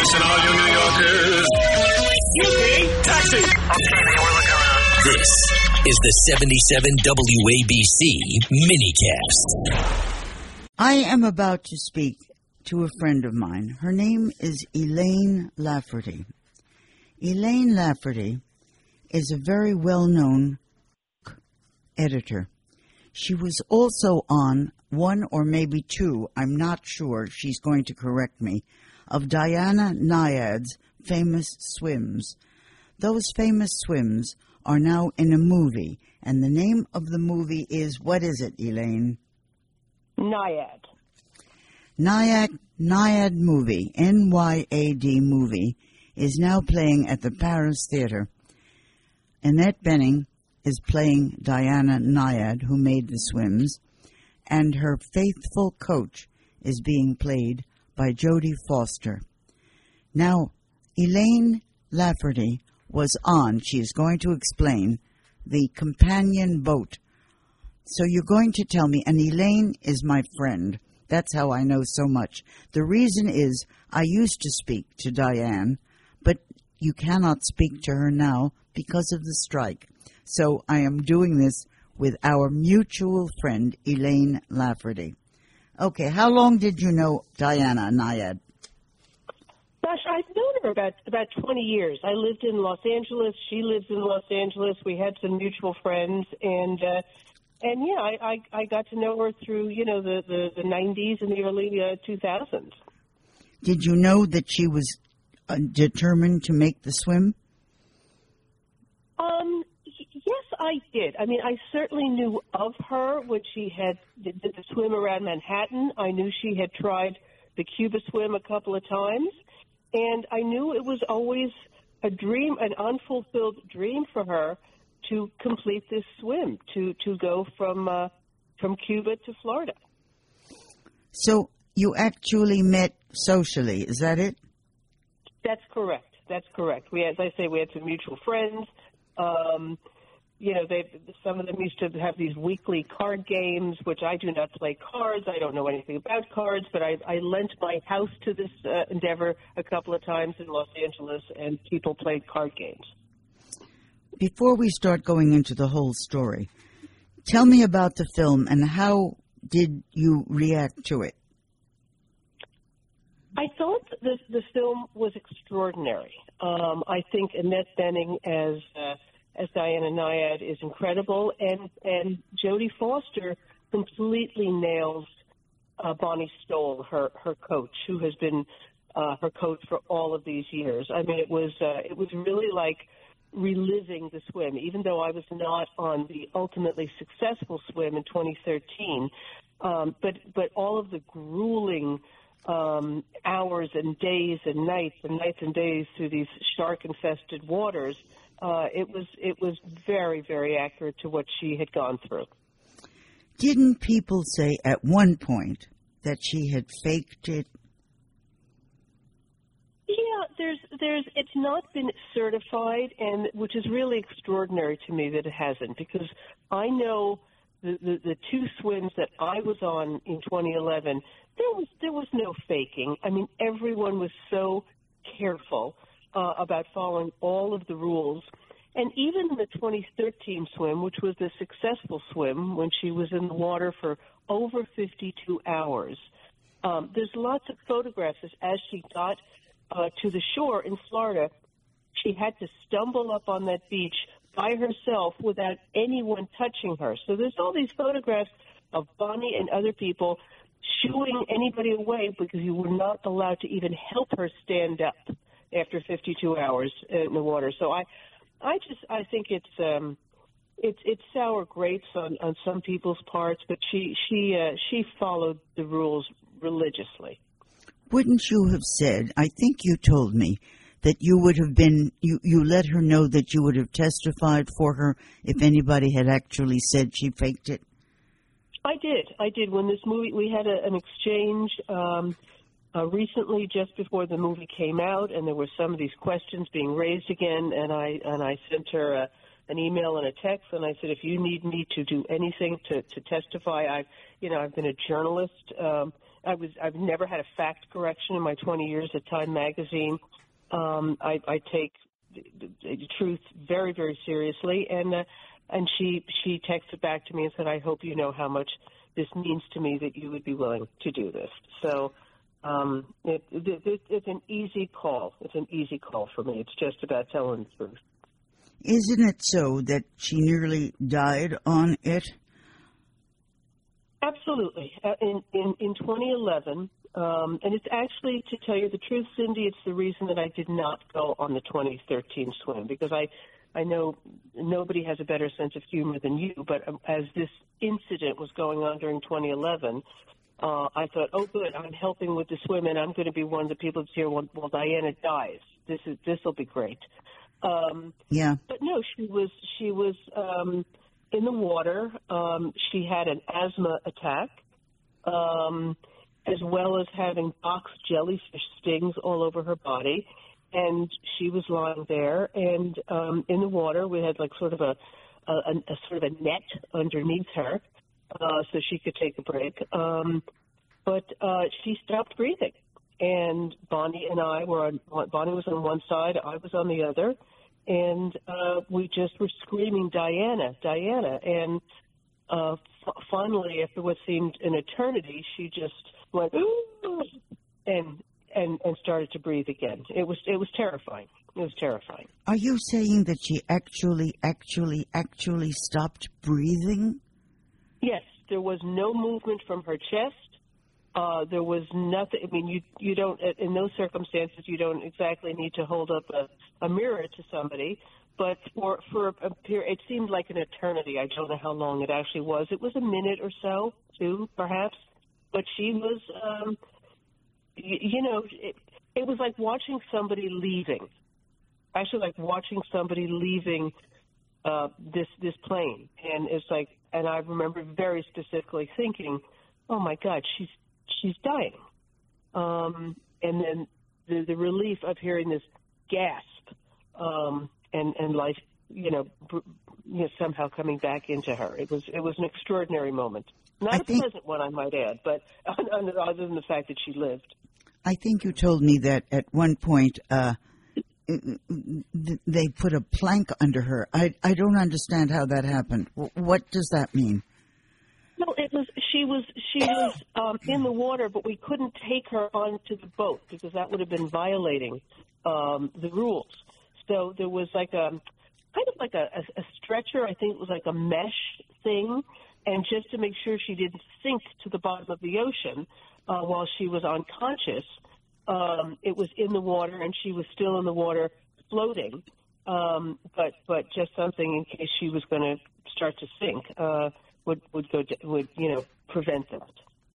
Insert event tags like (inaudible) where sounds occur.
Listen, all you New Yorkers. Yippee! Taxi! This is the 77 WABC minicast. I am about to speak to a friend of mine. Her name is Elaine Lafferty. Elaine Lafferty is a very well known editor. She was also on one or maybe two, I'm not sure, she's going to correct me, of Diana Nyad's famous swims. Those famous swims are now in a movie, and the name of the movie is what is it, Elaine? Nyad. Nyad Nyad movie, N Y A D movie, is now playing at the Paris Theatre. Annette Bening is playing Diana Nyad, who made the swims, and her faithful coach is being played by Jodie Foster. Now, Elaine Lafferty was on, she is going to explain, the companion boat. So you're going to tell me, and Elaine is my friend. That's how I know so much. The reason is I used to speak to Diane, but you cannot speak to her now because of the strike. So I am doing this with our mutual friend, Elaine Lafferty. Okay, how long did you know Diana Nyad? Gosh, I've known her about about 20 years. I lived in Los Angeles. She lives in Los Angeles. We had some mutual friends, and uh, and yeah, I, I I got to know her through you know the the, the 90s and the early uh, 2000s. Did you know that she was uh, determined to make the swim? Um, y- yes, I did. I mean, I certainly knew of her when she had did, the swim around Manhattan. I knew she had tried the Cuba swim a couple of times, and I knew it was always a dream, an unfulfilled dream for her to complete this swim, to to go from uh, from Cuba to Florida. So you actually met socially, is that it? That's correct. That's correct. We, as I say, we had some mutual friends. Um, you know, they some of them used to have these weekly card games, which I do not play cards. I don't know anything about cards, but I, I lent my house to this uh, endeavor a couple of times in Los Angeles, and people played card games. Before we start going into the whole story, tell me about the film and how did you react to it? I thought the the film was extraordinary. Um, I think Annette Bening as uh, as Diana Nyad is incredible, and and Jodie Foster completely nails uh, Bonnie Stoll, her her coach, who has been uh, her coach for all of these years. I mean, it was uh, it was really like reliving the swim. Even though I was not on the ultimately successful swim in 2013, um, but but all of the grueling um, hours and days and nights and nights and days through these shark infested waters. Uh, it was it was very very accurate to what she had gone through. Didn't people say at one point that she had faked it? Yeah, there's there's it's not been certified, and which is really extraordinary to me that it hasn't because I know the, the, the two swims that I was on in 2011, there was there was no faking. I mean, everyone was so careful uh, about following all of the rules. And even the 2013 swim, which was the successful swim when she was in the water for over 52 hours, um, there's lots of photographs as, as she got uh, to the shore in Florida. She had to stumble up on that beach by herself without anyone touching her. So there's all these photographs of Bonnie and other people shooing anybody away because you were not allowed to even help her stand up after 52 hours in the water. So I, I just I think it's um, it's it's sour grapes on on some people's parts, but she she uh, she followed the rules religiously. Wouldn't you have said, I think you told me, that you would have been, you, you let her know that you would have testified for her if anybody had actually said she faked it? I did. I did. When this movie, we had a, an exchange um, uh, recently, just before the movie came out, and there were some of these questions being raised again, and I and I sent her a, an email and a text, and I said, if you need me to do anything to, to testify, I, you know, I've been a journalist. Um, I was I've never had a fact correction in my 20 years at Time Magazine. Um, I, I take the, the, the truth very very seriously, and uh, and she she texted back to me and said, "I hope you know how much this means to me that you would be willing to do this." So. Um, it, it, it's an easy call. It's an easy call for me. It's just about telling the truth. Isn't it so that she nearly died on it? Absolutely. Uh, in, in, in 2011, um, and it's actually, to tell you the truth, Cindy, it's the reason that I did not go on the 2013 swim because I, I know nobody has a better sense of humor than you, but um, as this incident was going on during 2011, uh, I thought, oh, good, I'm helping with the swim, and I'm going to be one of the people that's here while, while Diana dies. This is this will be great. Um, Yeah. but no, she was she was um, in the water. Um, she had an asthma attack, um, as well as having box jellyfish stings all over her body. And she was lying there, and um, in the water, we had like sort of a, a, a, a sort of a net underneath her, uh, so she could take a break. Um, but uh, she stopped breathing, and Bonnie and I were on. Bonnie was on one side, I was on the other, and uh, we just were screaming, "Diana, Diana!" And uh, f- finally, after what seemed an eternity, she just went "Ooh," and and and started to breathe again. It was it was terrifying. It was terrifying. Are you saying that she actually, actually, actually stopped breathing? Yes, there was no movement from her chest. Uh, there was nothing. I mean, you you don't in those circumstances you don't exactly need to hold up a, a mirror to somebody. But for for a period, it seemed like an eternity. I don't know how long it actually was. It was a minute or so, two perhaps. But she was, um, you, you know, it, it was like watching somebody leaving. Actually, like watching somebody leaving uh, this this plane, and it's like, and I remember very specifically thinking, "Oh my God, she's she's dying," um, and then the the relief of hearing this gasp, um, and and life, you know, br- you know, somehow coming back into her. It was it was an extraordinary moment, not I a think- pleasant one, I might add, but (laughs) other than the fact that she lived. I think you told me that at one point uh, they put a plank under her. I I don't understand how that happened. What does that mean? No, it was she was she was um, in the water, but we couldn't take her onto the boat because that would have been violating um, the rules. So there was like a kind of like a, a, a stretcher. I think it was like a mesh thing, and just to make sure she didn't sink to the bottom of the ocean uh, while she was unconscious, um, it was in the water, and she was still in the water floating. Um, but but just something in case she was going to start to sink uh, would would go would you know prevent that.